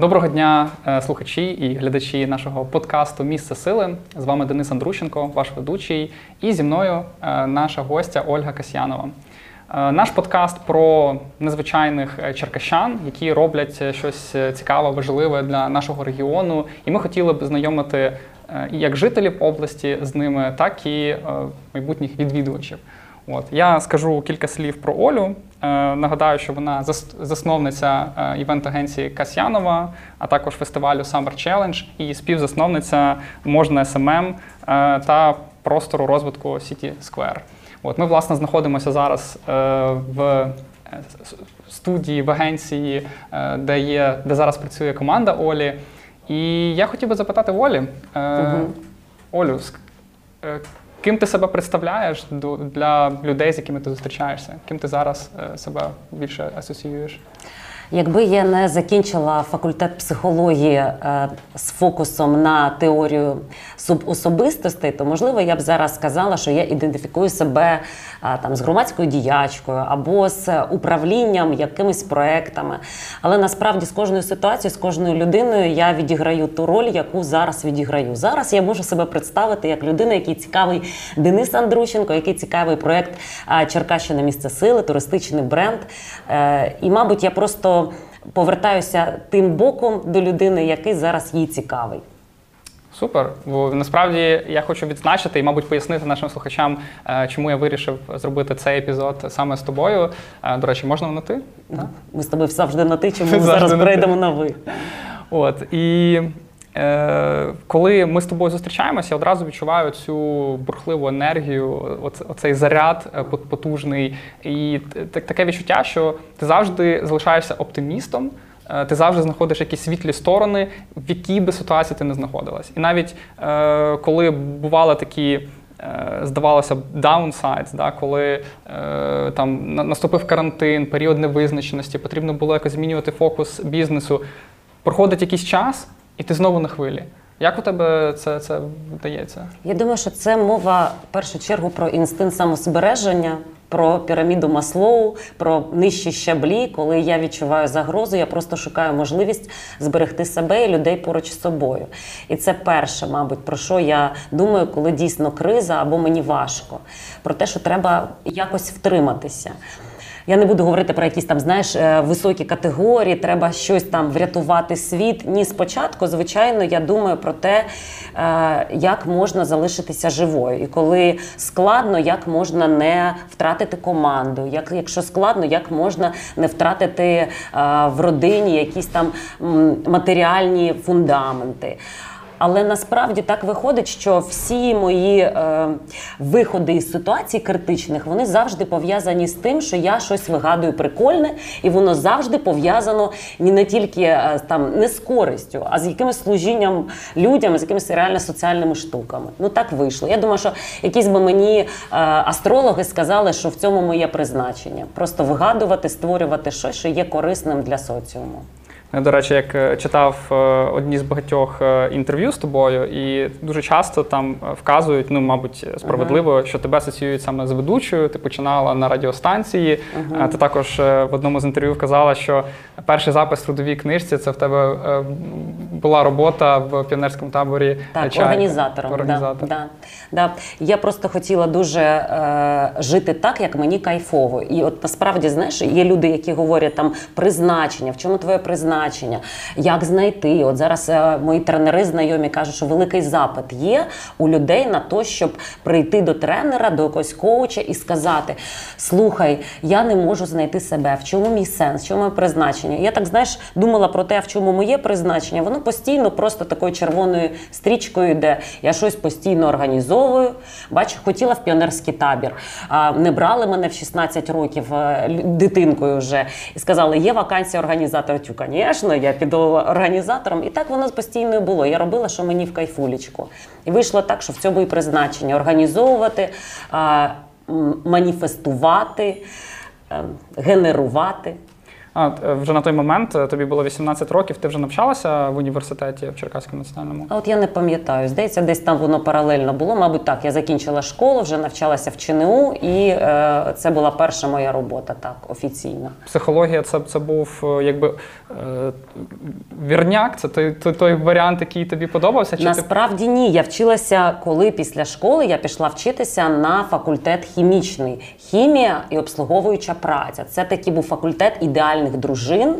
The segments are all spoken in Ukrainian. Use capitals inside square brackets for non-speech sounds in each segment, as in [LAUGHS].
Доброго дня, е, слухачі і глядачі нашого подкасту Місце сили. З вами Денис Андрущенко, ваш ведучий, і зі мною е, наша гостя Ольга Касьянова. Е, Наш подкаст про незвичайних черкащан, які роблять щось цікаве, важливе для нашого регіону. І ми хотіли б знайомити як жителів області з ними, так і майбутніх відвідувачів. От я скажу кілька слів про Олю. Е, нагадаю, що вона засновниця е, івент-агенції Касьянова, а також фестивалю Summer Challenge і співзасновниця можна СММ е, та простору розвитку City Square. От ми власне знаходимося зараз е, в е, студії в агенції, е, де є де зараз працює команда Олі. І я хотів би запитати Олі. Е, Мгм. Олю, ким ти себе представляєш для людей, з якими ти зустрічаєшся? Ким ти зараз е, себе більше асоціюєш? Якби я не закінчила факультет психології е, з фокусом на теорію субособистостей, то можливо я б зараз сказала, що я ідентифікую себе е, там з громадською діячкою або з управлінням якимись проектами. Але насправді з кожною ситуацією, з кожною людиною я відіграю ту роль, яку зараз відіграю. Зараз я можу себе представити як людина, який цікавий Денис Андрущенко, який цікавий проект е, Черкащина місце сили, туристичний бренд. І, мабуть, я просто повертаюся тим боком до людини, який зараз їй цікавий. Супер. Бо насправді я хочу відзначити і, мабуть, пояснити нашим слухачам, е, чому я вирішив зробити цей епізод саме з тобою. Е, До речі, можна на ти? Ми з тобою завжди на ти, чому [LAUGHS] ми зараз перейдемо на ви. От і коли ми з тобою зустрічаємося, я одразу відчуваю цю бурхливу енергію, оце- оцей заряд е, потужний, і таке відчуття, що ти завжди залишаєшся оптимістом. е, Ти завжди знаходиш якісь світлі сторони, в якій би ситуації ти не знаходилась. І навіть е, коли бували такі, е, здавалося б, downsides, да, коли е, там наступив карантин, період невизначеності, потрібно було якось змінювати фокус бізнесу. Проходить якийсь час, і ти знову на хвилі. Як у тебе це, це вдається? Я думаю, що це мова в першу чергу про інстинкт самозбереження, про піраміду Маслоу, про нижчі щаблі. Коли я відчуваю загрозу, я просто шукаю можливість зберегти себе і людей поруч з собою. І це перше, мабуть, про що я думаю, коли дійсно криза або мені важко. Про те, що треба якось втриматися. Я не буду говорити про якісь там, знаєш, е, високі категорії, треба щось там врятувати світ. Ні, спочатку, звичайно, я думаю про те, е, як можна залишитися живою. І коли складно, як можна не втратити команду, як, якщо складно, як можна не втратити е, в родині якісь там матеріальні фундаменти. Але насправді так виходить, що всі мої е, виходи із ситуацій критичних вони завжди пов'язані з тим, що я щось вигадую прикольне, і воно завжди пов'язано ні не тільки е, там не з користю, а з якимось служінням людям, з якимись реально соціальними штуками. Ну так вийшло. Я думаю, що якісь би мені е, астрологи сказали, що в цьому моє призначення просто вигадувати, створювати щось, що є корисним для соціуму. До речі, як е, читав е, одні з багатьох е, інтерв'ю з тобою, і дуже часто там вказують, ну, мабуть, справедливо, що тебе асоціюють саме з ведучою. Ти починала на радіостанції. Е, Ти також в одному з інтерв'ю казала, що перший запис в трудовій книжці це в тебе була робота в піонерському таборі. Так, «Чайка». організатором. Організатор. Да, да, да. Я просто хотіла дуже е, жити так, як мені кайфово. І от насправді, знаєш, є люди, які говорять там призначення, в чому твоє призначення, як знайти. От зараз е, мої тренери знайомі кажуть, що великий запит є у людей на те, щоб прийти до тренера, до якогось коуча і сказати: слухай, я не можу знайти себе, в чому мій сенс, в чому моє призначення. Я так знаєш, думала про те, в чому моє призначення. Воно постійно просто такою червоною стрічкою йде. Я щось постійно організовую. Бачу, хотіла в піонерський табір. Не брали мене в 16 років е, дитинкою вже і сказали, є вакансія організатора. Тю, звісно, я піду організатором. І так воно постійно і було. Я робила, що мені в кайфулічку. І вийшло так, що в цьому і призначення організовувати, маніфестувати, е, генерувати. А е, вже на той момент е, тобі було 18 років, ти вже навчалася в університеті в Черкаському національному? А от я не пам'ятаю, здається, десь там воно паралельно було. Мабуть, так. Я закінчила школу, вже навчалася в ЧНУ, і е, це була перша моя робота, так, офіційна. Психологія це, це був е, якби е, вірняк, це той, той, той варіант, який тобі подобався? Чи ти Насправді ні. Я вчилася, коли після школи я пішла вчитися на факультет хімічний. Хімія і обслуговуюча праця. Це такий був факультет ідеальних дружин,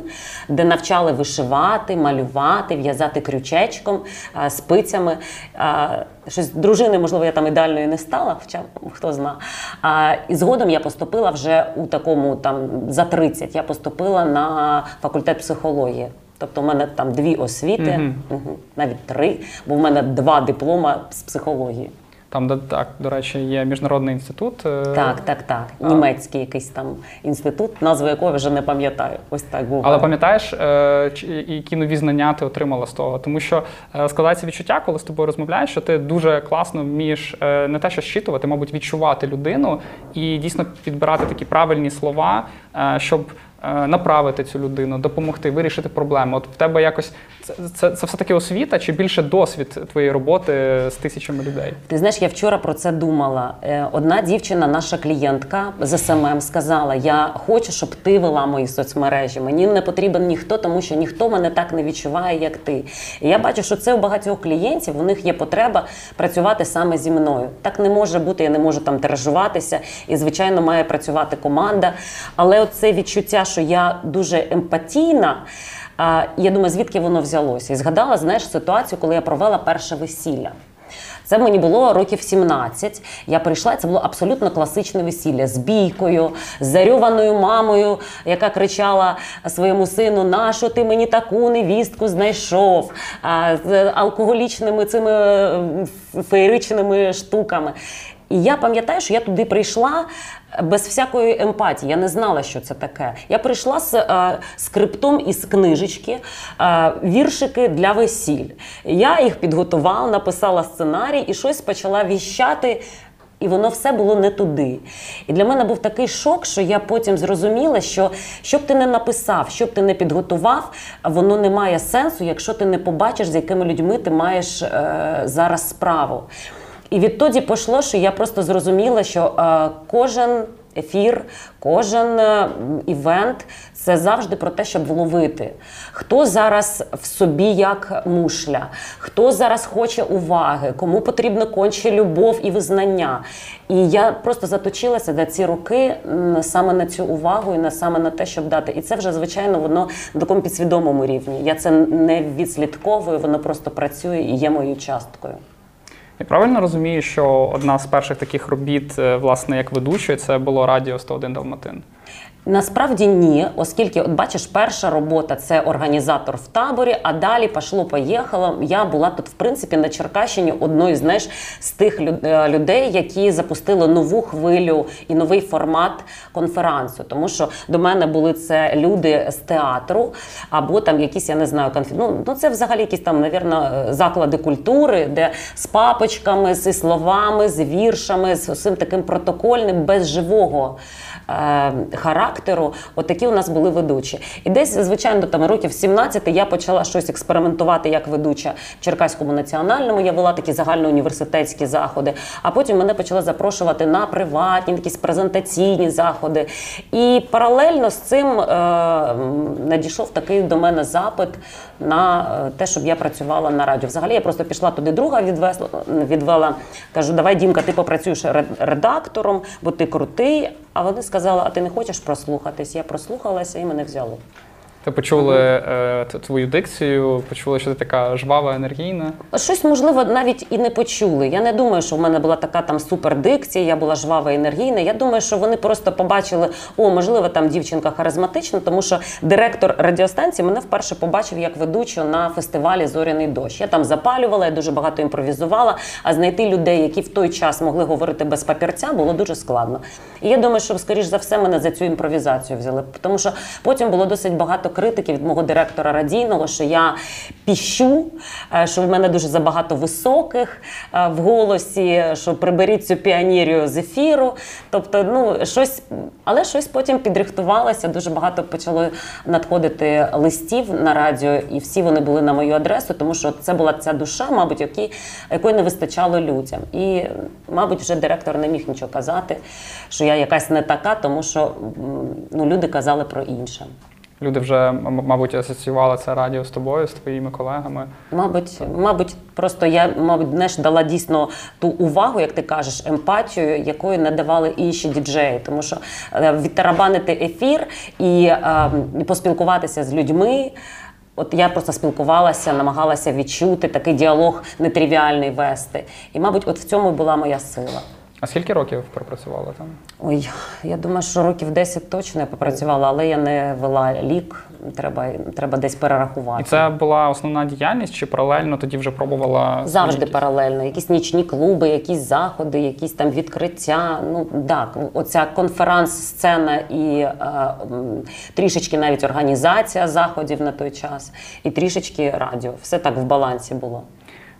де навчали вишивати, малювати, в'язати крючечком, е, спицями. Е, Щось дружини, можливо, я там ідеальною не стала, хоча хто зна. А, і згодом я поступила вже у такому там за 30, Я поступила на факультет психології. Тобто, у мене там дві освіти. Мгм. навіть три, бо в мене два диплома з психології. Там, де так, до речі, є міжнародний інститут. е, Так, так, так. А. Німецький якийсь там інститут, назву якого вже не пам'ятаю. Ось так був. Але пам'ятаєш, е, які нові знання ти отримала з того? Тому що е, складається відчуття, коли з тобою розмовляєш, що ти дуже класно вмієш не те, що щитувати, мабуть, відчувати людину і дійсно підбирати такі правильні слова, щоб направити цю людину, допомогти, вирішити проблему. От в тебе якось це, це, це все таки освіта чи більше досвід твоєї роботи з тисячами людей? Ти знаєш, я вчора про це думала. Е, Одна дівчина, наша клієнтка з СММ, сказала: Я хочу, щоб ти вела мої соцмережі. Мені не потрібен ніхто, тому що ніхто мене так не відчуває, як ти. І я бачу, що це у багатьох клієнтів. У них є потреба працювати саме зі мною. Так не може бути. Я не можу там тиражуватися. І звичайно, має працювати команда. Але оце відчуття, що я дуже емпатійна. А, я думаю, звідки воно взялося? І згадала, знаєш, ситуацію, коли я провела перше весілля. Це мені було років 17. Я прийшла, це було абсолютно класичне весілля з бійкою, з зарьованою мамою, яка кричала своєму сину: нащо ти мені таку невістку знайшов? А, з алкоголічними цими феєричними штуками. І я пам'ятаю, що я туди прийшла без всякої емпатії. Я не знала, що це таке. Я прийшла з е, скриптом із книжечки, е, віршики для весіль. Я їх підготувала, написала сценарій і щось почала віщати. І воно все було не туди. І для мене був такий шок, що я потім зрозуміла, що що б ти не написав, що б ти не підготував, воно не має сенсу, якщо ти не побачиш, з якими людьми ти маєш е, зараз справу. І відтоді пішло, що я просто зрозуміла, що е, кожен ефір, кожен е, івент це завжди про те, щоб вловити. Хто зараз в собі як мушля, хто зараз хоче уваги, кому потрібна конче любов і визнання. І я просто заточилася за ці роки саме на цю увагу і на саме на те, щоб дати. І це вже звичайно воно на такому підсвідомому рівні. Я це не відслідковую, воно просто працює і є моєю часткою. Я правильно розумію, що одна з перших таких робіт, е, власне, як ведучої, це було радіо 101 Далматин. Насправді ні, оскільки, от бачиш, перша робота це організатор в таборі, а далі пішло поїхало. Я була тут, в принципі, на Черкащині одною знаєш, з тих е, людей, які запустили нову хвилю і новий формат конферансу. Тому що до мене були це люди з театру, або там якісь, я не знаю, конфі... ну, ну це взагалі якісь там, навірно, заклади культури, де з папочками, зі словами, з віршами, з усім таким протокольним, без живого е, характеру. От у нас були ведучі. І десь, звичайно, там років 17 я почала щось експериментувати як ведуча в Черкаському національному. Я вела такі загальноуніверситетські заходи. А потім мене почали запрошувати на приватні, якісь презентаційні заходи. І паралельно з цим е, надійшов такий до мене запит на е, те, щоб я працювала на радіо. Взагалі я просто пішла туди друга відвезла, відвела. Кажу, давай, Дімка, ти попрацюєш ре- редактором, бо ти крутий. А вони сказали, а ти не хочеш прослухатись? Я прослухалася і мене взяло. Ти почули е, т- твою дикцію, почули, що ти така жвава, енергійна. Щось, можливо, навіть і не почули. Я не думаю, що в мене була така там супердикція, я була жвава енергійна. Я думаю, що вони просто побачили, о, можливо, там дівчинка харизматична, тому що директор радіостанції мене вперше побачив як ведучу на фестивалі Зоряний дощ. Я там запалювала, я дуже багато імпровізувала, а знайти людей, які в той час могли говорити без папірця, було дуже складно. І я думаю, що, скоріш за все, мене за цю імпровізацію взяли, тому що потім було досить багато критики від мого директора радійного, що я піщу, е, що в мене дуже забагато високих е, в голосі, що приберіть цю піонерію з ефіру. Тобто, ну щось, але щось потім підрихтувалося. Дуже багато почало надходити листів на радіо, і всі вони були на мою адресу, тому що це була ця душа, мабуть, які, якої не вистачало людям. І, мабуть, вже директор не міг нічого казати, що я якась не така, тому що ну, люди казали про інше. Люди вже, мабуть, асоціювали це радіо з тобою, з твоїми колегами. Мабуть, мабуть, просто я, мабуть, знаєш, дала дійсно ту увагу, як ти кажеш, емпатію, якої не давали інші діджеї. Тому що е, відтарабанити ефір і е, і поспілкуватися з людьми. От я просто спілкувалася, намагалася відчути такий діалог нетривіальний вести. І, мабуть, от в цьому була моя сила. А скільки років пропрацювала там? Ой, я думаю, що років 10 точно я попрацювала, але я не вела лік. Треба, треба десь перерахувати. І це була основна діяльність, чи паралельно тоді вже пробувала Завжди якісь? паралельно. Якісь нічні клуби, якісь заходи, якісь там відкриття. Ну так, оця конференц-сцена і е, трішечки навіть організація заходів на той час, і трішечки радіо. Все так в балансі було.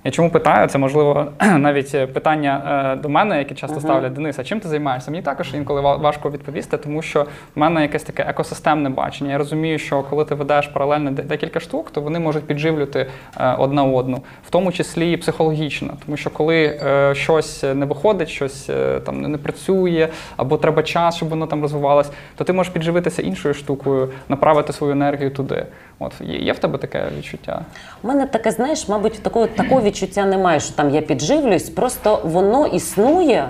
Я чому питаю? Це можливо [CLEARS THROAT] навіть питання е, до мене, яке часто ставлять Денис, а чим ти займаєшся? Мені також інколи важко відповісти, тому що в мене якесь таке екосистемне бачення. Я розумію, що коли ти ведеш паралельно декілька штук, то вони можуть підживлювати е, одна одну, в тому числі і психологічно. Тому що коли е, щось не виходить, щось е, там не- працює, або треба час, щоб воно там розвивалось, то ти можеш підживитися іншою штукою, направити свою енергію туди. От є, є в тебе таке відчуття? У мене таке, знаєш, мабуть, такого, такого відчуття немає, що там я підживлюсь, просто воно існує.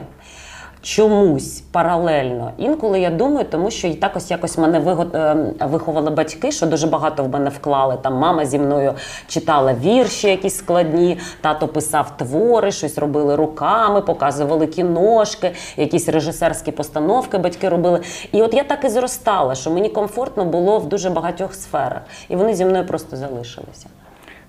Чомусь паралельно. Інколи я думаю, тому що і так ось якось мене е, виховали батьки, що дуже багато в мене вклали. Там мама зі мною читала вірші якісь складні, тато писав твори, щось робили руками, показували кіношки, якісь режисерські постановки батьки робили. І от я так і зростала, що мені комфортно було в дуже багатьох сферах. І вони зі мною просто залишилися.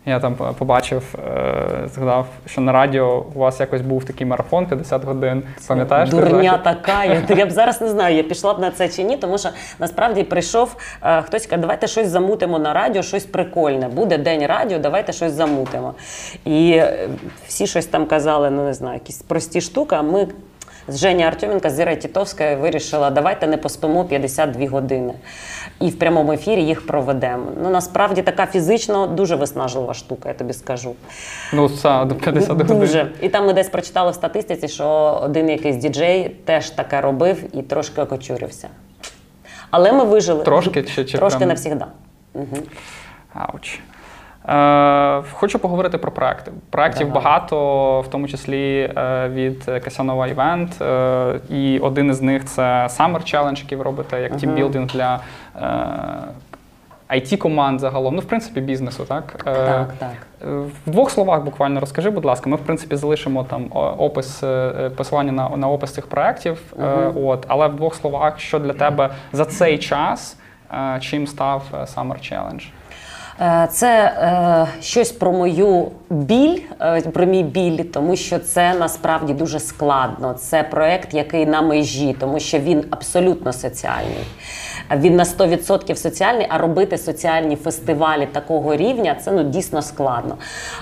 Я там побачив, е, згадав, що на радіо у вас якось був такий марафон 50 годин. Пам'ятаєш? Дурня така. Я, я б зараз не знаю, я пішла б на це чи ні, тому що насправді прийшов е, хтось каже, давайте щось замутимо на радіо, щось прикольне. Буде день радіо, давайте щось замутимо. І е, всі щось там казали, ну не знаю, якісь прості штуки. А ми з Жені з Ірою Тітовською вирішила, давайте не поспимо 52 години. І в прямому ефірі їх проведемо. Ну насправді така фізично дуже виснажлива штука, я тобі скажу. Ну, це до 50 годин. Дуже. І там ми десь прочитали в статистиці, що один якийсь діджей теж таке робив і трошки окочурився. Але ми вижили. Трошки чи, чи Трошки прям- навсігда. Угу. Ауч. Е, хочу поговорити про проекти. Проєктів Давай. багато, в тому числі е, від Касянова Івент. Е, і один із них це Summer Challenge, який ви робите як тімбілдинг для е, IT-команд загалом. Ну, в принципі, бізнесу, так? Е, Так, так. В двох словах буквально розкажи, будь ласка. Ми, в принципі, залишимо там опис, посилання на, на опис цих проєктів. Е, От, але в двох словах, що для тебе за цей час, чим став Summer Challenge? Е, Це е, щось про мою біль, е, про мій біль, тому що це насправді дуже складно. Це проект, який на межі, тому що він абсолютно соціальний. Він на 100% соціальний, а робити соціальні фестивалі такого рівня це ну дійсно складно.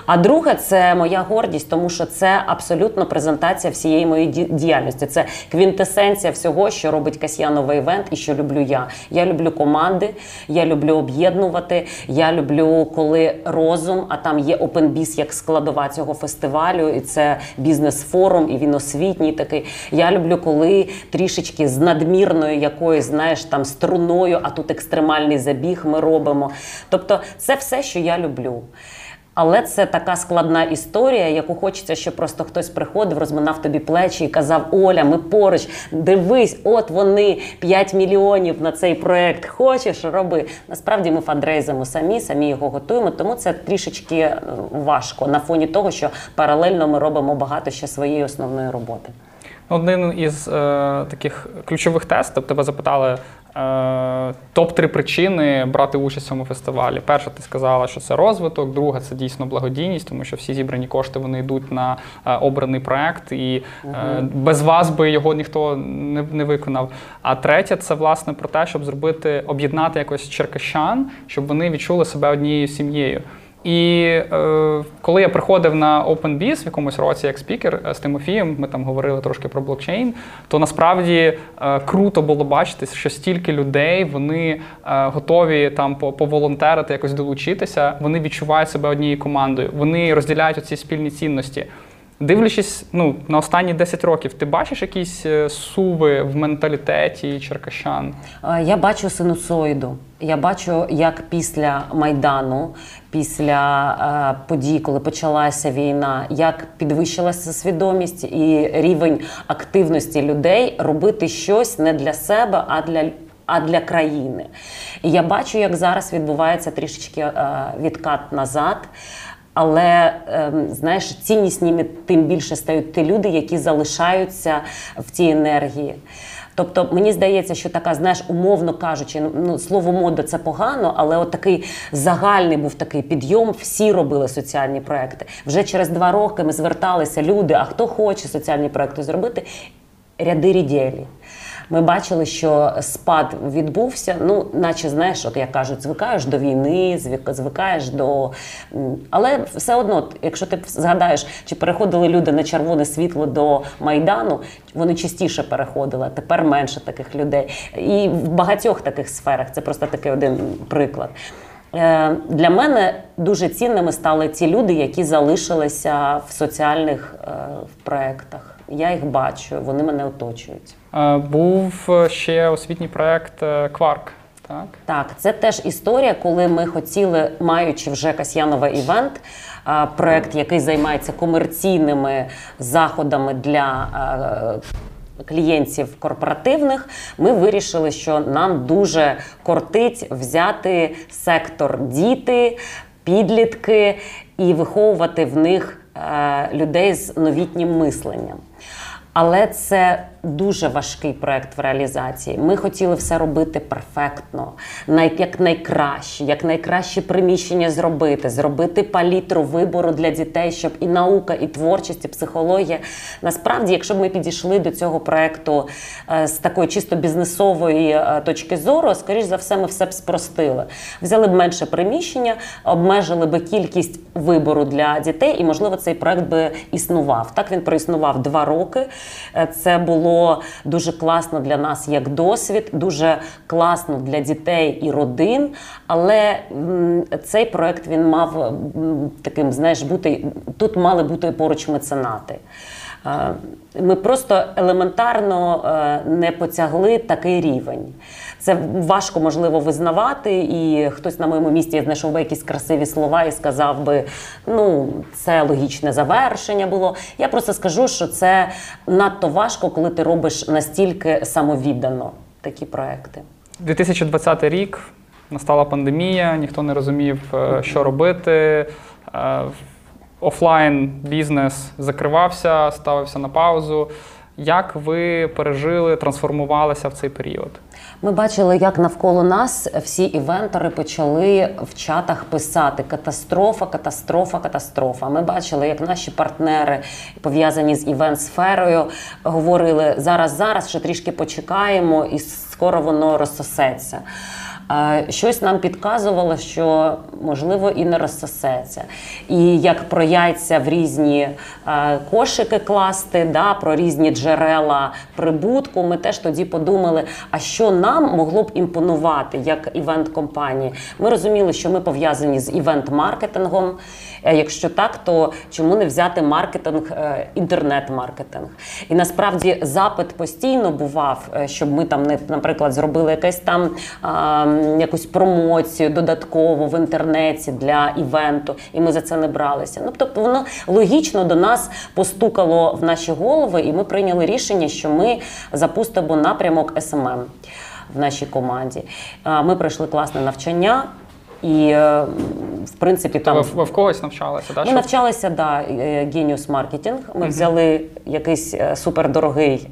А друге, це моя гордість, тому що це абсолютно презентація всієї моєї діяльності. Це квінтесенція всього, що робить Касьянова івент і що люблю я. Я люблю команди, я люблю об'єднувати. Я люблю, коли розум, а там є OpenBiz як складова цього фестивалю, і це бізнес-форум, і він освітній такий. Я люблю, коли трішечки з надмірною якоюсь, знаєш, там струною, а тут екстремальний забіг ми робимо. Тобто, це все, що я люблю. Але це така складна історія, яку хочеться, щоб просто хтось приходив, розминав тобі плечі і казав: Оля, ми поруч, дивись, от вони 5 мільйонів на цей проект. Хочеш, роби. Насправді ми фандрейзимо самі, самі його готуємо, тому це трішечки е, важко на фоні того, що паралельно ми робимо багато ще своєї основної роботи. Один із е, таких ключових тестів, тебе запитали, Топ-3 причини брати участь в цьому фестивалі. Перша, ти сказала, що це розвиток. Друга це дійсно благодійність, тому що всі зібрані кошти вони йдуть на е, обраний проект, і угу. без вас би його ніхто не, не виконав. А третя це власне про те, щоб зробити, об'єднати якось черкащан, щоб вони відчули себе однією сім'єю. І е, коли я приходив на OpenBiz в якомусь році як спікер е, з Тимофієм, ми там говорили трошки про блокчейн, то насправді е, круто було бачити, що стільки людей вони е, готові там поволонтерити, якось долучитися. Вони відчувають себе однією командою, вони розділяють оці спільні цінності. Дивлячись ну, на останні 10 років, ти бачиш якісь е, суви в менталітеті черкащан? Е, Я бачу синусоїду. Я бачу, як після майдану, після е, подій, коли почалася війна, як підвищилася свідомість і рівень активності людей робити щось не для себе, а для. А для країни. І я бачу, як зараз відбувається трішечки е, відкат назад. Але ем, знаєш, ціннісніми тим більше стають ті люди, які залишаються в цій енергії. Тобто мені здається, що така, знаєш, умовно кажучи, ну слово мода це погано, але от такий загальний був такий підйом. Всі робили соціальні проекти. Вже через два роки ми зверталися люди. А хто хоче соціальні проекти зробити? Ряди рідєлі. Ми бачили, що спад відбувся. Ну, наче знаєш, от як кажуть, звикаєш до війни, звик- звикаєш до. Але все одно, якщо ти згадаєш, чи переходили люди на червоне світло до майдану, вони частіше переходили, тепер менше таких людей. І в багатьох таких сферах це просто такий один приклад. Е, Для мене дуже цінними стали ті люди, які залишилися в соціальних е, проєктах. Я їх бачу, вони мене оточують. Е, Був е, ще освітній проект е, Кварк. Так? Так, це теж історія, коли ми хотіли, маючи вже Касьянова івент, проект, який займається комерційними заходами для е, клієнтів корпоративних, ми вирішили, що нам дуже кортить взяти сектор діти, підлітки і виховувати в них е, людей з новітнім мисленням. Але це дуже важкий проект в реалізації. Ми хотіли все робити перфектно, як найкраще, як найкраще приміщення зробити, зробити палітру вибору для дітей, щоб і наука, і творчість, і психологія. Насправді, якщо б ми підійшли до цього проекту е, з такої чисто бізнесової е, точки зору, скоріш за все, ми все б спростили. Взяли б менше приміщення, обмежили б кількість вибору для дітей, і можливо цей проект би існував. Так він проіснував два роки. Е, Це було дуже класно для нас як досвід, дуже класно для дітей і родин. Але цей проект він мав таким, знаєш, бути тут мали бути поруч меценати. Е, Ми просто елементарно е, не потягли такий рівень. Це важко можливо визнавати, і хтось на моєму місці знайшов би якісь красиві слова і сказав би: ну, це логічне завершення було. Я просто скажу, що це надто важко, коли ти робиш настільки самовіддано такі проекти. 2020 рік настала пандемія, ніхто не розумів, е, що робити. Офлайн бізнес закривався, ставився на паузу. Як ви пережили, трансформувалися в цей період? Ми бачили, як навколо нас всі івентори почали в чатах писати катастрофа, катастрофа, катастрофа. Ми бачили, як наші партнери, пов'язані з івент-сферою, говорили зараз, зараз ще трішки почекаємо, і скоро воно розсосеться. Щось нам підказувало, що можливо і не розсосеться. І як про яйця в різні кошики класти, да, про різні джерела прибутку, ми теж тоді подумали, а що нам могло б імпонувати як івент-компанії. Ми розуміли, що ми пов'язані з івент-маркетингом. Е, Якщо так, то чому не взяти маркетинг, е, інтернет-маркетинг? І насправді запит постійно бував, е, щоб ми там не, наприклад, зробили якесь там якусь промоцію додатково в інтернеті для івенту, і ми за це не бралися. Ну тобто воно логічно до нас постукало в наші голови, і ми прийняли рішення, що ми запустимо напрямок СММ в нашій команді. Ми пройшли класне навчання. І е, в принципі там Ви, ви в когось навчалися, да? ми навчалися да, е, Genius Marketing. Ми взяли якийсь е, супердорогий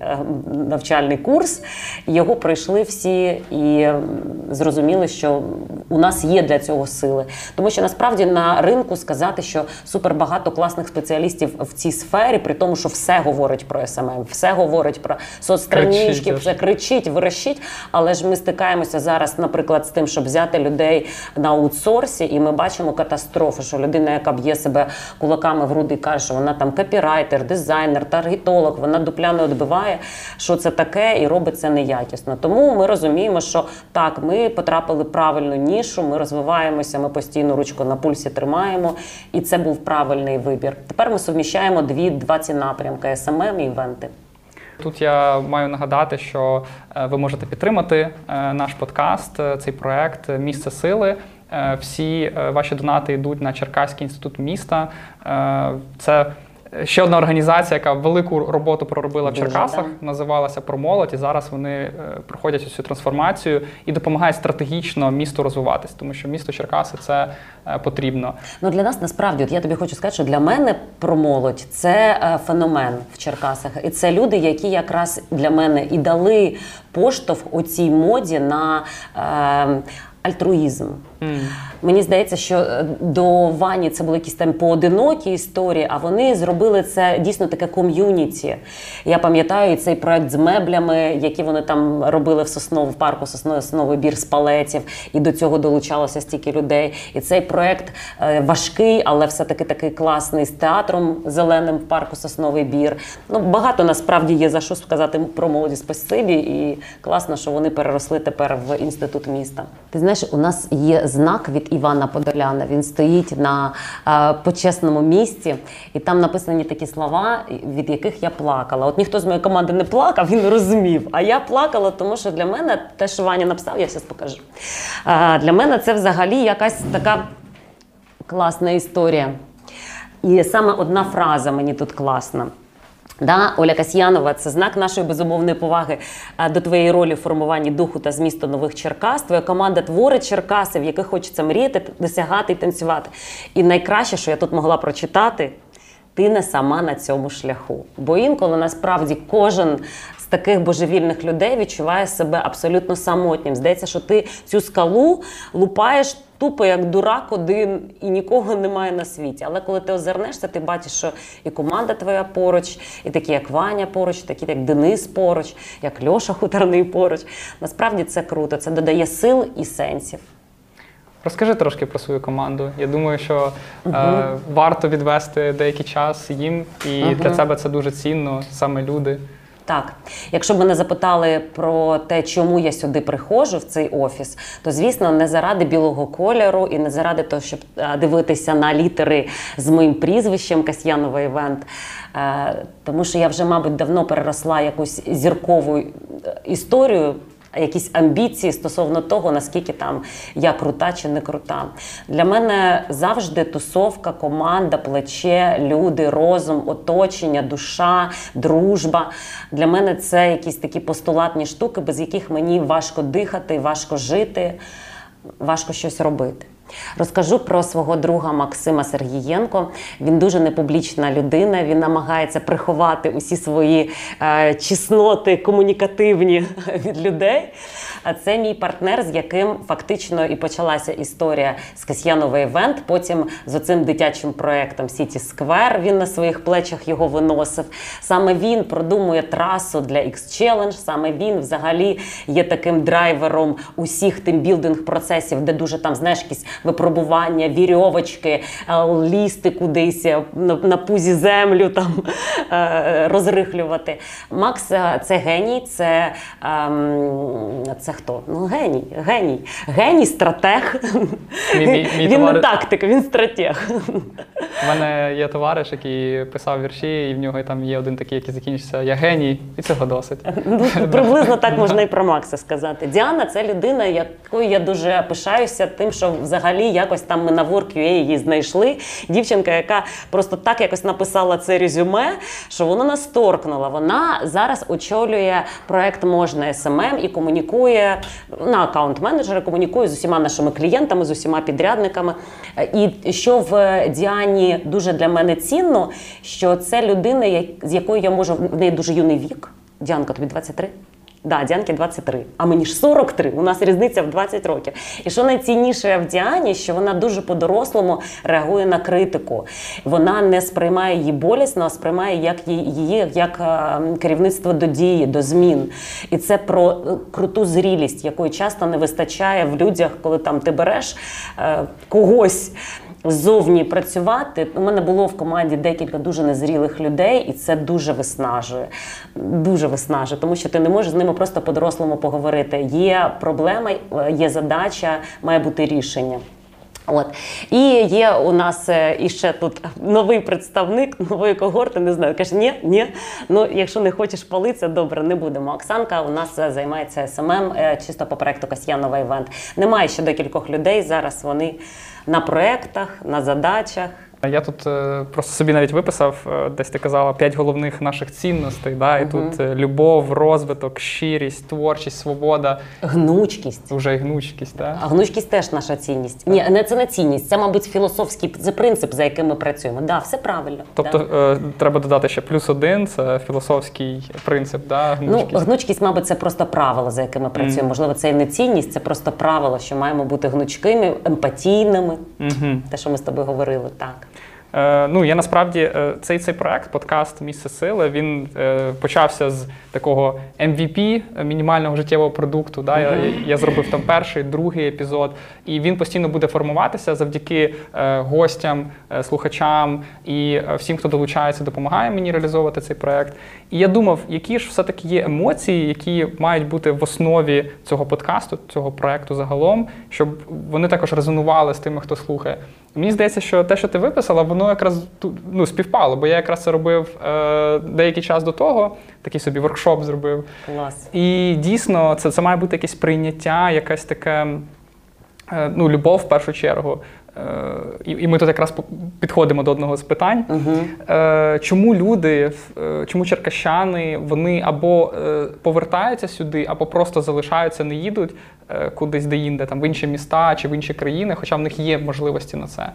навчальний курс, його пройшли всі і зрозуміли, що у нас є для цього сили. Тому що насправді на ринку сказати, що супербагато класних спеціалістів в цій сфері, при тому, що все говорить про СММ, все говорить про соцстранички, Кричить все кричить, верещить. Але ж ми стикаємося зараз, наприклад, з тим, щоб взяти людей на аутсорсі, і ми бачимо катастрофу, що людина, яка б'є себе кулаками в груди каже, що вона там копірайтер, дизайнер, таргетолог, вона дупля не відбиває, що це таке, і робить це неякісно. Тому ми розуміємо, що так, ми потрапили в правильну нішу, ми розвиваємося, ми постійно ручку на пульсі тримаємо, і це був правильний вибір. Тепер ми суміщаємо дві два ці напрямки СММ і івенти. Тут я маю нагадати, що е, ви можете підтримати е, наш подкаст, е, цей проект Місце сили. Е, Всі е, ваші донати йдуть на Черкаський інститут міста. Е, Це ще одна організація, яка велику роботу проробила в Черкасах, да. називалася «Промолодь», і зараз вони проходять цю трансформацію і допомагають стратегічно місту розвиватись, тому що місто Черкаси це потрібно. Ну для нас насправді, от я тобі хочу сказати, що для мене про молодь це феномен в Черкасах, і це люди, які якраз для мене і дали поштовх у цій моді на е, альтруїзм. Мені здається, що е, до Вані це були якісь там поодинокі історії, а вони зробили це дійсно таке ком'юніті. Я пам'ятаю і цей проект з меблями, які вони там робили в Соснов, в парку Сосновий Сосновий бір з палетів, і до цього долучалося стільки людей. І цей проект е, важкий, але все-таки такий класний з театром зеленим в парку Сосновий бір. Ну багато насправді є за що сказати про молоді спасибі, і класно, що вони переросли тепер в інститут міста. Ти знаєш, у нас є знак від Івана Подоляна. Він стоїть на е, почесному місці, і там написані такі слова, від яких я плакала. От ніхто з моєї команди не плакав, він розумів. А я плакала, тому що для мене те, що Ваня написав, я зараз покажу. Е, для мене це взагалі якась така класна історія. І саме одна фраза мені тут класна. Да, Оля Касьянова, це знак нашої безумовної поваги е, до твоєї ролі в формуванні духу та змісту нових Черкас. Твоя команда творить Черкаси, в яких хочеться мріяти, досягати і танцювати. І найкраще, що я тут могла прочитати, ти не сама на цьому шляху. Бо інколи насправді кожен з таких божевільних людей відчуває себе абсолютно самотнім. Здається, що ти цю скалу лупаєш тупо як дурак один і нікого немає на світі. Але коли ти озирнешся, ти бачиш, що і команда твоя поруч, і такі, як Ваня поруч, такі, як Денис поруч, як Льоша Хуторний поруч. Насправді це круто, це додає сил і сенсів. Розкажи трошки про свою команду. Я думаю, що е, варто відвести деякий час їм, і для тебе це дуже цінно, саме люди. Так, якщо б мене запитали про те, чому я сюди приходжу в цей офіс, то звісно не заради білого кольору і не заради того, щоб е, дивитися на літери з моїм прізвищем Касьянова Івент. Е, Тому що я вже, мабуть, давно переросла якусь зіркову е, історію. Якісь амбіції стосовно того, наскільки там я крута чи не крута. Для мене завжди тусовка, команда, плече, люди, розум, оточення, душа, дружба. Для мене це якісь такі постулатні штуки, без яких мені важко дихати, важко жити, важко щось робити. Розкажу про свого друга Максима Сергієнко. Він дуже непублічна людина. Він намагається приховати усі свої е, чесноти комунікативні [LAUGHS] від людей. А це мій партнер, з яким фактично і почалася історія з Касьяновий івент. Потім з оцим дитячим проектом City Square він на своїх плечах його виносив. Саме він продумує трасу для X-Challenge, Саме він взагалі є таким драйвером усіх тимбілдинг процесів, де дуже там знаєш якісь випробування, вірьовочки, е, лізти кудись е, на, на пузі землю там е, розрихлювати. Макс це геній, це, ем, це хто? Ну, геній, геній, геній, стратег. Мій- мій- мій він не тактик, він стратег. У мене є товариш, який писав вірші, і в нього там є один такий, який закінчиться Я геній, і цього досить. Ну, [LAUGHS] приблизно так можна і про Макса сказати. Діана це людина, якою я дуже пишаюся, тим, що взагалі якось там ми на WorkUA її знайшли. Дівчинка, яка просто так якось написала це резюме, що воно нас торкнуло. Вона зараз очолює проект Можна СММ і комунікує на аккаунт-менеджера, комунікує з усіма нашими клієнтами, з усіма підрядниками. Е, І що в Діані дуже для мене цінно, що це людина, з якою я можу в неї дуже юний вік. Діанка, тобі 23? Да, Діанки 23, а мені ж 43. У нас різниця в 20 років. І що найцінніше в Діані, що вона дуже по-дорослому реагує на критику. Вона не сприймає її болісно, а сприймає як її, як е, керівництво до дії, до змін. І це про е, круту зрілість, якої часто не вистачає в людях, коли там ти береш е, когось. Ззовні працювати у мене було в команді декілька дуже незрілих людей, і це дуже виснажує. Дуже виснажує, тому що ти не можеш з ними просто по-дорослому поговорити. Є проблема, е, є задача, має бути рішення. От і є у нас е, іще тут новий представник нової когорти. Не знаю, каже, ні, ні. Ну якщо не хочеш палитися, добре, не будемо. Оксанка у нас е, займається СММ чисто по проекту Касьянова івент. Немає ще декількох людей. Зараз вони на проектах, на задачах. Я тут е, просто собі навіть виписав, е, десь ти казала, п'ять головних наших цінностей. Да? І Мгм. тут е, любов, розвиток, щирість, творчість, свобода, Гнучкість. вже й гнучкість. Да? А гнучкість теж наша цінність. Ні, не це не цінність, це, мабуть, філософський це принцип, за яким ми працюємо. Да, все правильно. Тобто да. треба додати ще плюс один це філософський принцип, да? Ну, гнучкість. гнучкість, мабуть, це просто правило, за якими працюємо. Можливо, це і не цінність, це просто правило, що маємо бути гнучкими, емпатійними. Угу. Те, що ми з тобою говорили, так. Е, ну, я насправді е, цей цей проект, подкаст Місце сили, він е, почався з такого MVP, е, мінімального життєвого продукту. Да? Я, я зробив там перший, другий епізод, і він постійно буде формуватися завдяки е, гостям, е, слухачам і е, всім, хто долучається, допомагає мені реалізовувати цей проект. І я думав, які ж все-таки є емоції, які мають бути в основі цього подкасту, цього проекту загалом, щоб вони також резонували з тими, хто слухає. Мені здається, що те, що ти виписала, воно якраз ну, співпало, бо я якраз це робив е, деякий час до того, такий собі воркшоп зробив. Клас. І дійсно, це, це має бути якесь прийняття, якась таке, е, ну, любов в першу чергу. Е, і, ми тут якраз підходимо до одного з питань. Угу. Чому люди, е, чому черкащани, вони або повертаються сюди, або просто залишаються, не їдуть кудись де-інде, там в інші міста чи в інші країни, хоча в них є можливості на це.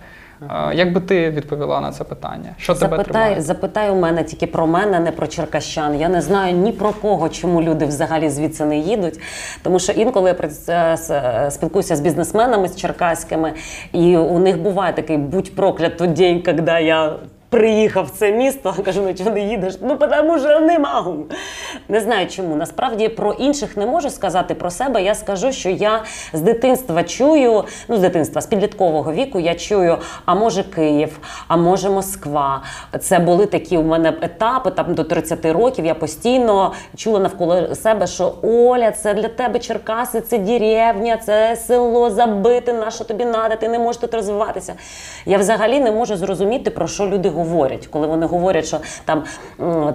Е, як би ти відповіла на це питання? Що тебе Запитай, тримає? запитай у мене тільки про мене, не про черкащан. Я не знаю ні про кого, чому люди взагалі звідси не їдуть. Тому що інколи я е, е, спілкуюся з бізнесменами з черкаськими, і у них буває такий будь проклят той день, коли я. Приїхав в це місто, [LAUGHS] кажу, ну чого не їдеш? Ну тому що не можу. Не знаю чому. Насправді про інших не можу сказати про себе. Я скажу, що я з дитинства чую, ну з дитинства, з підліткового віку я чую, а може Київ, а може Москва. Це були такі у мене етапи, там до 30 років. Я постійно чула навколо себе, що Оля, це для тебе Черкаси, це деревня, це село забите, на що тобі надо, ти не можеш тут розвиватися. Я взагалі не можу зрозуміти, про що люди говорять, коли вони говорять, що там,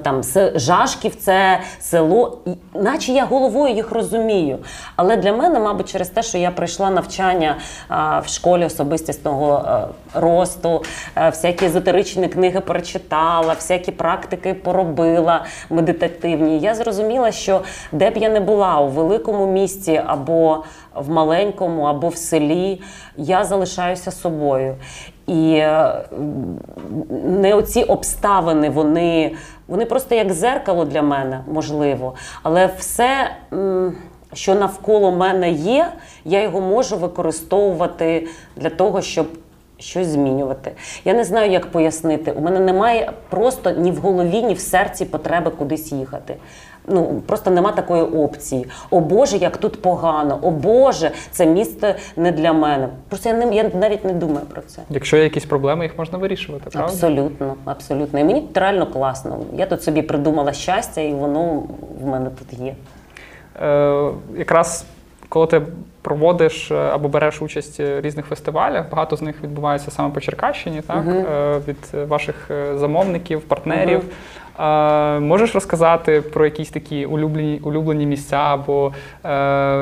там Жашків це село, наче я головою їх розумію. Але для мене, мабуть, через те, що я пройшла навчання в школі особистісного е, росту, е, всякі езотеричні книги прочитала, всякі практики поробила медитативні. Я зрозуміла, що де б я не була у великому місті або в маленькому, або в селі, я залишаюся собою. І е, не оці обставини, вони, вони просто як зеркало для мене, можливо. Але все, що навколо мене є, я його можу використовувати для того, щоб. Щось змінювати. Я не знаю, як пояснити. У мене немає просто ні в голові, ні в серці потреби кудись їхати. Ну просто нема такої опції. О Боже, як тут погано. О Боже, це місце не для мене. Просто я не я навіть не думаю про це. Якщо є якісь проблеми, їх можна вирішувати, правда? Абсолютно, абсолютно. І мені тут реально класно. Я тут собі придумала щастя, і воно в мене тут є. Е, якраз коли ти проводиш е, або береш участь в різних фестивалях, багато з них відбувається саме по Черкащині, так? Е, від ваших е, замовників, партнерів. Е, Можеш розказати про якісь такі улюблені, улюблені місця? Або е,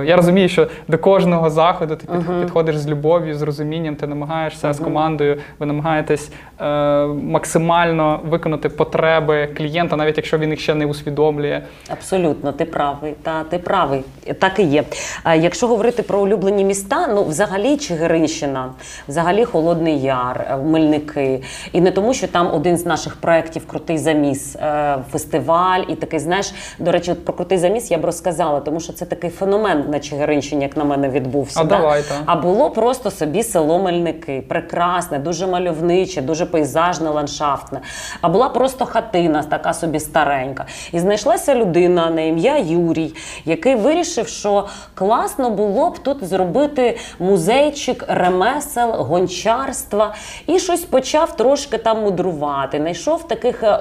я розумію, що до кожного заходу ти під- підходиш з любов'ю, з розумінням, ти намагаєшся з командою, ви намагаєтесь е, максимально виконати потреби клієнта, навіть якщо він їх ще не усвідомлює. Абсолютно, ти правий. Та ти правий, так і є. А якщо говорити про улюблені міста, ну взагалі Чигиринщина, взагалі Холодний Яр, е, Мельники. І не тому, що там один з наших проєктів Крутий заміс, е, фестиваль, і такий, знаєш, до речі, от про крутий заміс я б розказала, тому що це такий феномен на Чигиринщині, як на мене відбувся. А да? давай, та. А було просто собі село Мельники, прекрасне, дуже мальовниче, дуже пейзажне, ландшафтне. А була просто хатина, така собі старенька. І знайшлася людина на ім'я Юрій, який вирішив, що класно було б тут зробити музейчик ремесел, гончарства, і щось почав трошки там мудрувати. Знайшов таких е,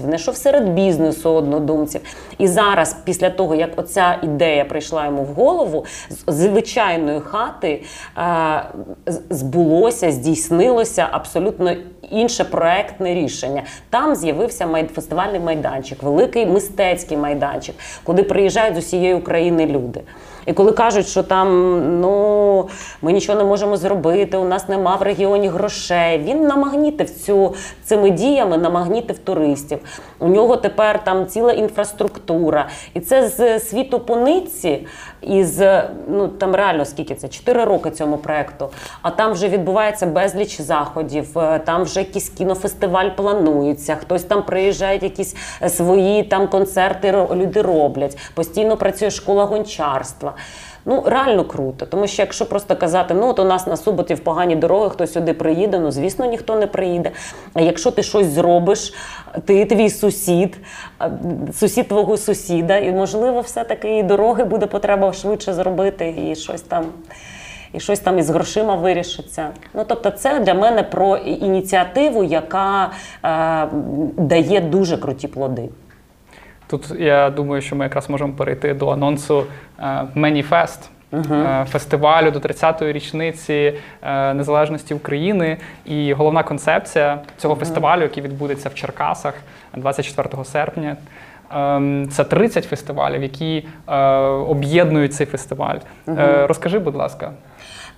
однодумців, знайшов серед бізнесу однодумців. І зараз, після того, як оця ідея прийшла йому в голову, з звичайної хати е, збулося, здійснилося абсолютно інше проектне рішення. Там з'явився фестивальний майданчик, великий мистецький майданчик, куди приїжджають з усієї України люди. І коли кажуть, що там ну ми нічого не можемо зробити, у нас нема в регіоні грошей. Він намагнітив цю цими діями, намагнітив туристів. У нього тепер там ціла інфраструктура. І це з світу по нитці, із ну там реально скільки це? Чотири роки цьому проекту. А там вже відбувається безліч заходів. е, Там вже якийсь кінофестиваль планується. Хтось там приїжджає, якісь е, свої там концерти люди роблять. Постійно працює школа гончарства. Ну реально круто, тому що якщо просто казати, ну от у нас на Суботів погані дороги, хто сюди приїде, ну звісно, ніхто не приїде. А якщо ти щось зробиш, ти твій сусід, сусід твого сусіда, і можливо, все-таки і дороги буде потреба швидше зробити, і щось там. І щось там із грошима вирішиться. Ну тобто, це для мене про ініціативу, яка е, дає дуже круті плоди. Тут я думаю, що ми якраз можемо перейти до анонсу Маніфест. е, Фестивалю до 30-ї річниці е, незалежності України, і головна концепція цього фестивалю, який відбудеться в Черкасах 24 серпня. ем, Це 30 фестивалів, які е, об'єднують цей фестиваль. Е, Розкажи, будь ласка.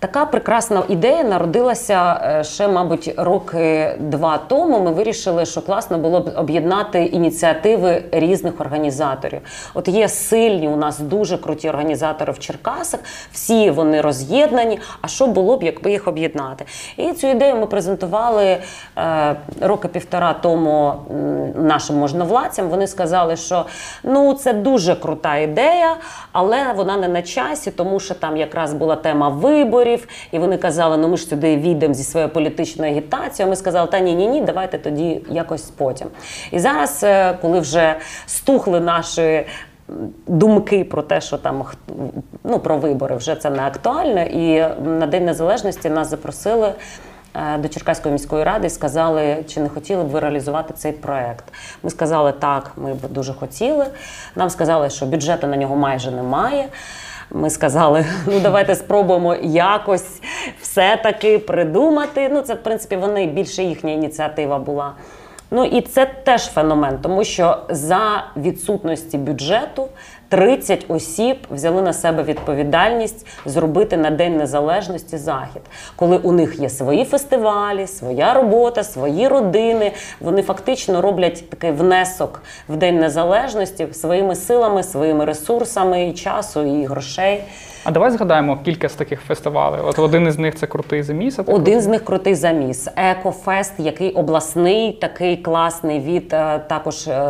Така прекрасна ідея народилася е, ще, мабуть, роки два тому. Ми вирішили, що класно було б об'єднати ініціативи різних організаторів. От є сильні у нас дуже круті організатори в Черкасах, всі вони роз'єднані. А що було б, якби їх об'єднати? І цю ідею ми презентували е, роки півтора тому нашим можновладцям. Вони сказали, що ну це дуже крута ідея, але вона не на часі, тому що там якраз була тема виборів, і вони казали, ну ми ж сюди війдемо зі своєю політичною агітацією. Ми сказали, та ні, ні, ні, давайте тоді якось потім. І зараз, е, коли вже стухли наші. Думки про те, що там ну, про вибори вже це не актуально. І на День Незалежності нас запросили е, до Черкаської міської ради і сказали, чи не хотіли б ви реалізувати цей проект. Ми сказали, так, ми б дуже хотіли. Нам сказали, що бюджету на нього майже немає. Ми сказали, [LAUGHS] ну давайте спробуємо якось все-таки придумати. Ну, це, в принципі, вони більше їхня ініціатива була. Ну і це теж феномен, тому що за відсутності бюджету 30 осіб взяли на себе відповідальність зробити на День Незалежності захід, коли у них є свої фестивалі, своя робота, свої родини. Вони фактично роблять такий внесок в День Незалежності своїми силами, своїми ресурсами і часу, і грошей. А давай згадаємо кілька з таких фестивалів. От один із них це крутий заміс. а Один з них крутий заміс. Екофест, який обласний, такий класний від е, також е,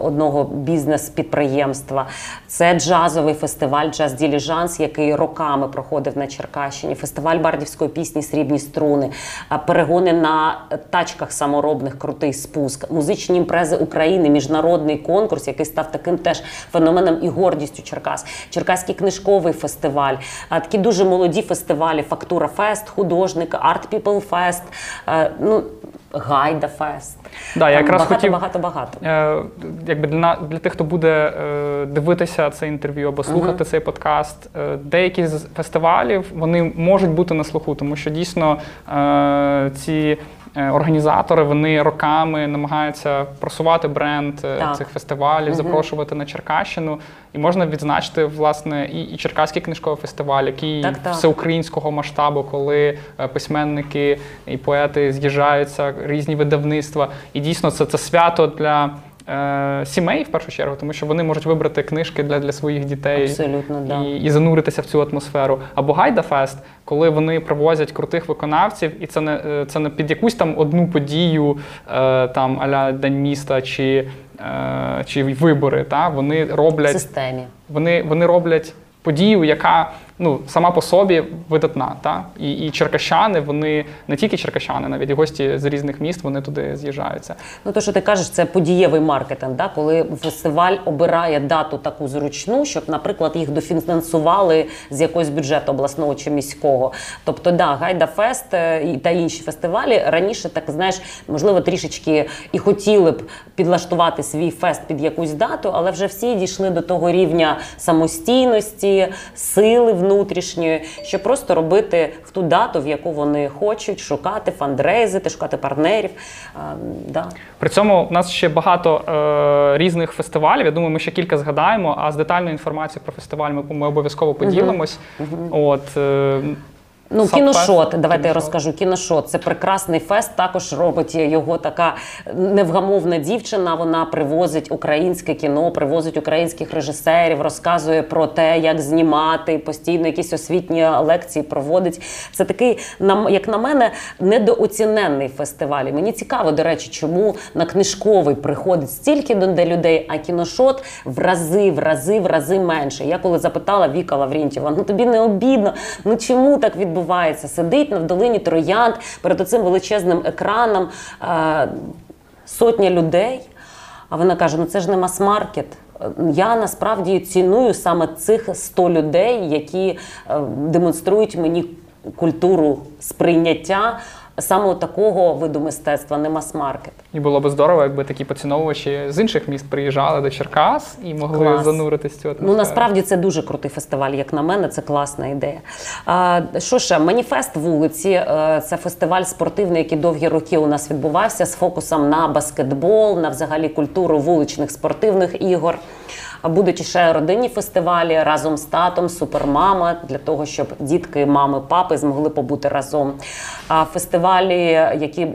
одного бізнес-підприємства. Це джазовий фестиваль Джаз Діліжанс, який роками проходив на Черкащині. Фестиваль бардівської пісні Срібні струни, перегони на тачках саморобних, крутий спуск, музичні імпрези України, міжнародний конкурс, який став таким теж феноменом і гордістю Черкас. Черкаський книжковий фестиваль, а такі дуже молоді фестивалі: Фактура Фест, художник, Art People Fest. Е, Ну Гайда Фест. Да, я якраз багато, хотів- багато, багато. Е, якби для, для тих, хто буде е, дивитися це інтерв'ю або слухати цей подкаст, е, деякі з фестивалів вони можуть бути на слуху, тому що дійсно е, ці е, організатори вони роками намагаються просувати бренд е, Так. цих фестивалів, запрошувати на Черкащину. І можна відзначити власне і, і Черкаський книжковий фестиваль, який Так, так. всеукраїнського масштабу, коли е, письменники і поети з'їжджаються, різні видавництва. І дійсно це, це свято для е, сімей в першу чергу, тому що вони можуть вибрати книжки для, для своїх дітей Абсолютно, да. і, і зануритися в цю атмосферу. Або Гайда Фест, коли вони привозять крутих виконавців, і це не е, це не під якусь там одну подію, е, там аля День міста чи, е, чи вибори. Та вони В системі. вони, вони роблять подію, яка ну, сама по собі видатна. Та? І, і черкащани, вони не тільки черкащани, навіть і гості з різних міст вони туди з'їжджаються. Ну, то, що ти кажеш, це подієвий маркетинг, да? коли фестиваль обирає дату таку зручну, щоб, наприклад, їх дофінансували з якогось бюджету обласного чи міського. Тобто, да, Гайда Фест е, та інші фестивалі раніше, так знаєш, можливо, трішечки і хотіли б підлаштувати свій фест під якусь дату, але вже всі дійшли до того рівня самостійності, сили внутрішньої, щоб просто робити в ту дату, в яку вони хочуть, шукати фандрейзити, шукати партнерів. А, да. При цьому в нас ще багато е, різних фестивалів. Я думаю, ми ще кілька згадаємо, а з детальною інформацією про фестиваль ми, ми обов'язково поділимось. От, е, Ну, Сабфест, кіношот, давайте я розкажу. Кіношот це прекрасний фест. Також робить його така невгамовна дівчина. Вона привозить українське кіно, привозить українських режисерів, розказує про те, як знімати, постійно якісь освітні лекції проводить. Це такий, як на мене, недооціненний фестиваль. І Мені цікаво, до речі, чому на книжковий приходить стільки до людей, а кіношот в рази, в рази, в рази менше. Я коли запитала Віка Лаврінтєва, ну тобі не обідно, ну чому так відбувається? Сидить на долині троянд перед оцим величезним екраном е, сотня людей. А вона каже: ну це ж не мас-маркет. Я насправді ціную саме цих 100 людей, які е, демонструють мені культуру сприйняття саме такого виду мистецтва, не мас-маркет. І було б здорово, якби такі поціновувачі з інших міст приїжджали до Черкас і могли Клас. зануритись в цю атмосферу. Ну насправді це дуже крутий фестиваль, як на мене, це класна ідея. А, що ще? Маніфест вулиці е, це фестиваль спортивний, який довгі роки у нас відбувався з фокусом на баскетбол, на взагалі культуру вуличних спортивних ігор. А Будуть ще родинні фестивалі разом з татом, супермама для того, щоб дітки, мами, папи змогли побути разом. А фестивалі, які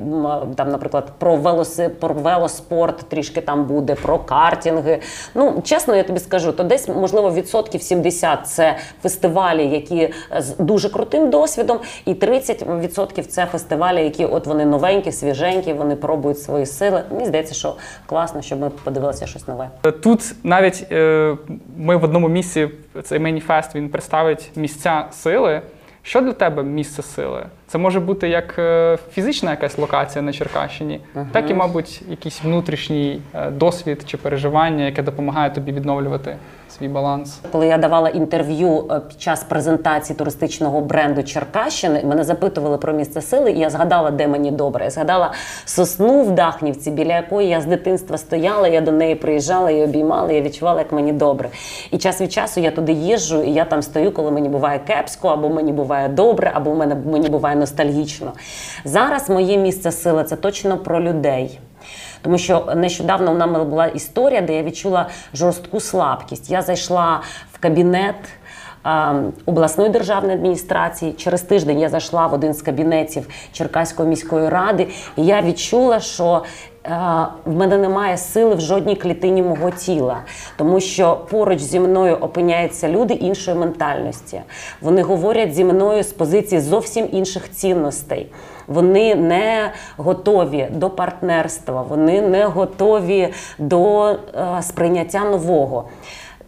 там, наприклад, про велоси, про велоспорт трішки там буде, про картинги. Ну чесно, я тобі скажу, то десь можливо відсотків 70 – це фестивалі, які з дуже крутим досвідом, і 30% – це фестивалі, які от вони новенькі, свіженькі, вони пробують свої сили. Мені здається, що класно, щоб ми подивилися щось нове. Тут навіть ми в одному місці цей маніфест він представить місця сили. Що для тебе місце сили? Це може бути як е, фізична якась локація на Черкащині, так і, мабуть, якийсь внутрішній е, досвід чи переживання, яке допомагає тобі відновлювати свій баланс. Коли я давала інтерв'ю е, під час презентації туристичного бренду Черкащини, мене запитували про місце сили, і я згадала, де мені добре. Я згадала сосну в Дахнівці, біля якої я з дитинства стояла, я до неї приїжджала і обіймала, я відчувала, як мені добре. І час від часу я туди їжджу, і я там стою, коли мені буває кепсько, або мені буває добре, або мене мені буває ностальгічно. Зараз моє місце сили це точно про людей. Тому що нещодавно у нами була історія, де я відчула жорстку слабкість. Я зайшла в кабінет. е, Обласної державної адміністрації через тиждень я зайшла в один з кабінетів Черкаської міської ради, і я відчула, що е, в мене немає сили в жодній клітині мого тіла, тому що поруч зі мною опиняються люди іншої ментальності. Вони говорять зі мною з позиції зовсім інших цінностей. Вони не готові до партнерства, вони не готові до е, сприйняття нового.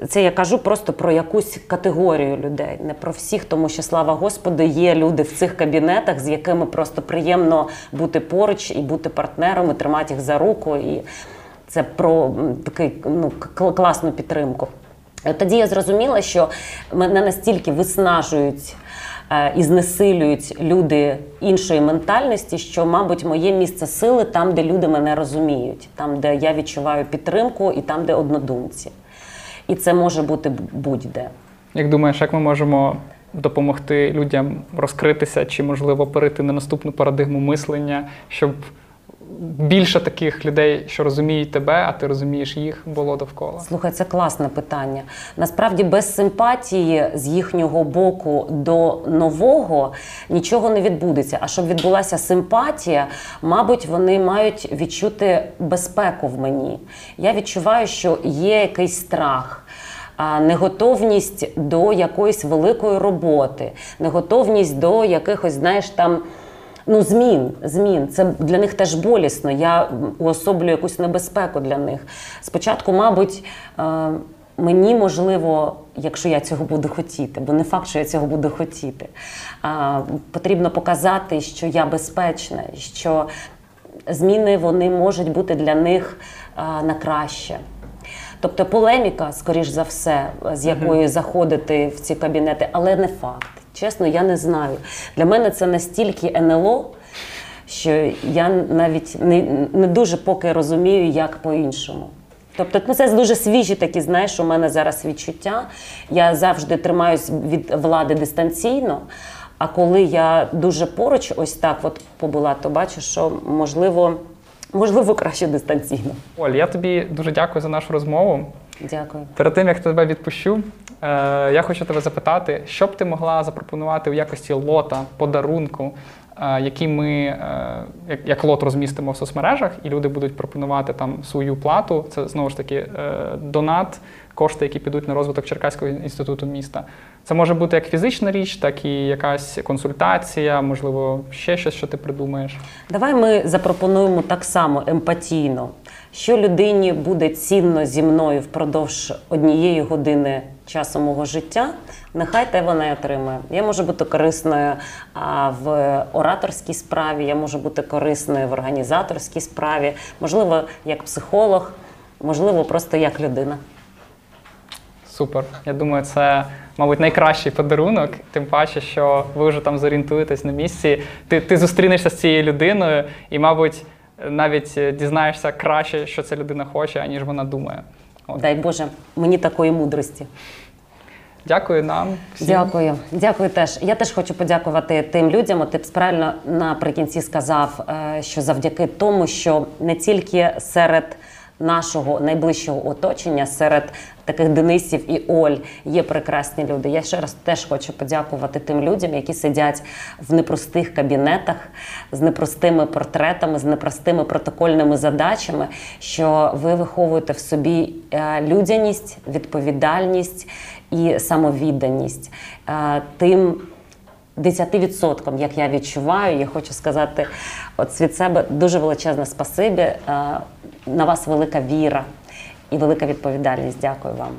Це я кажу просто про якусь категорію людей, не про всіх, тому що слава Господу, є люди в цих кабінетах, з якими просто приємно бути поруч і бути партнером, і тримати їх за руку. І це про такий ну, класну підтримку. Тоді я зрозуміла, що мене настільки виснажують і знесилюють люди іншої ментальності, що, мабуть, моє місце сили там, де люди мене розуміють, там, де я відчуваю підтримку, і там, де однодумці. І це може бути будь-де. Як думаєш, як ми можемо допомогти людям розкритися чи, можливо, перейти на наступну парадигму мислення, щоб більше таких людей, що розуміють тебе, а ти розумієш їх, було довкола? Слухай, це класне питання. Насправді, без симпатії з їхнього боку до нового нічого не відбудеться. А щоб відбулася симпатія, мабуть, вони мають відчути безпеку в мені. Я відчуваю, що є якийсь страх. Неготовність до якоїсь великої роботи, неготовність до якихось, знаєш, там Ну, змін, змін. Це для них теж болісно. Я уособлюю якусь небезпеку для них. Спочатку, мабуть, е, мені можливо, якщо я цього буду хотіти, бо не факт, що я цього буду хотіти. Потрібно показати, що я безпечна, що зміни вони можуть бути для них на краще. Тобто полеміка, скоріш за все, з якою заходити в ці кабінети, але не факт. Чесно, я не знаю. Для мене це настільки НЛО, що я навіть не, не дуже поки розумію, як по-іншому. Тобто, ну це дуже свіжі такі, знаєш, у мене зараз відчуття. Я завжди тримаюсь від влади дистанційно. А коли я дуже поруч, ось так от побула, то бачу, що можливо, можливо, краще дистанційно. Оль, я тобі дуже дякую за нашу розмову. Дякую. Перед тим як тебе відпущу, е, я хочу тебе запитати, що б ти могла запропонувати у якості лота, подарунку, е, який ми е, як, як лот розмістимо в соцмережах, і люди будуть пропонувати там свою плату. Це знову ж таки е, донат, кошти, які підуть на розвиток Черкаського інституту міста. Це може бути як фізична річ, так і якась консультація, можливо, ще щось, що ти придумаєш. Давай ми запропонуємо так само емпатійно, що людині буде цінно зі мною впродовж однієї години часу мого життя. Нехай те вона й отримає. Я можу бути корисною в ораторській справі, я можу бути корисною в організаторській справі, можливо, як психолог, можливо, просто як людина. Супер. Я думаю, це, мабуть, найкращий подарунок, тим паче, що ви вже там зорієнтуєтесь на місці. Ти, ти зустрінешся з цією людиною і, мабуть, навіть е, дізнаєшся краще, що ця людина хоче, аніж вона думає. От. Дай Боже, мені такої мудрості. Дякую нам. Всім. Дякую, дякую теж. Я теж хочу подякувати тим людям. От Ти правильно наприкінці сказав, е, що завдяки тому, що не тільки серед нашого найближчого оточення, серед таких Денисів і Оль є прекрасні люди. Я ще раз теж хочу подякувати тим людям, які сидять в непростих кабінетах з непростими портретами, з непростими протокольними задачами, що ви виховуєте в собі е, людяність, відповідальність і самовідданість. Е, Тим 10%, як я відчуваю, я хочу сказати от від себе дуже величезне спасибі. Е, На вас велика віра і велика відповідальність. Дякую вам.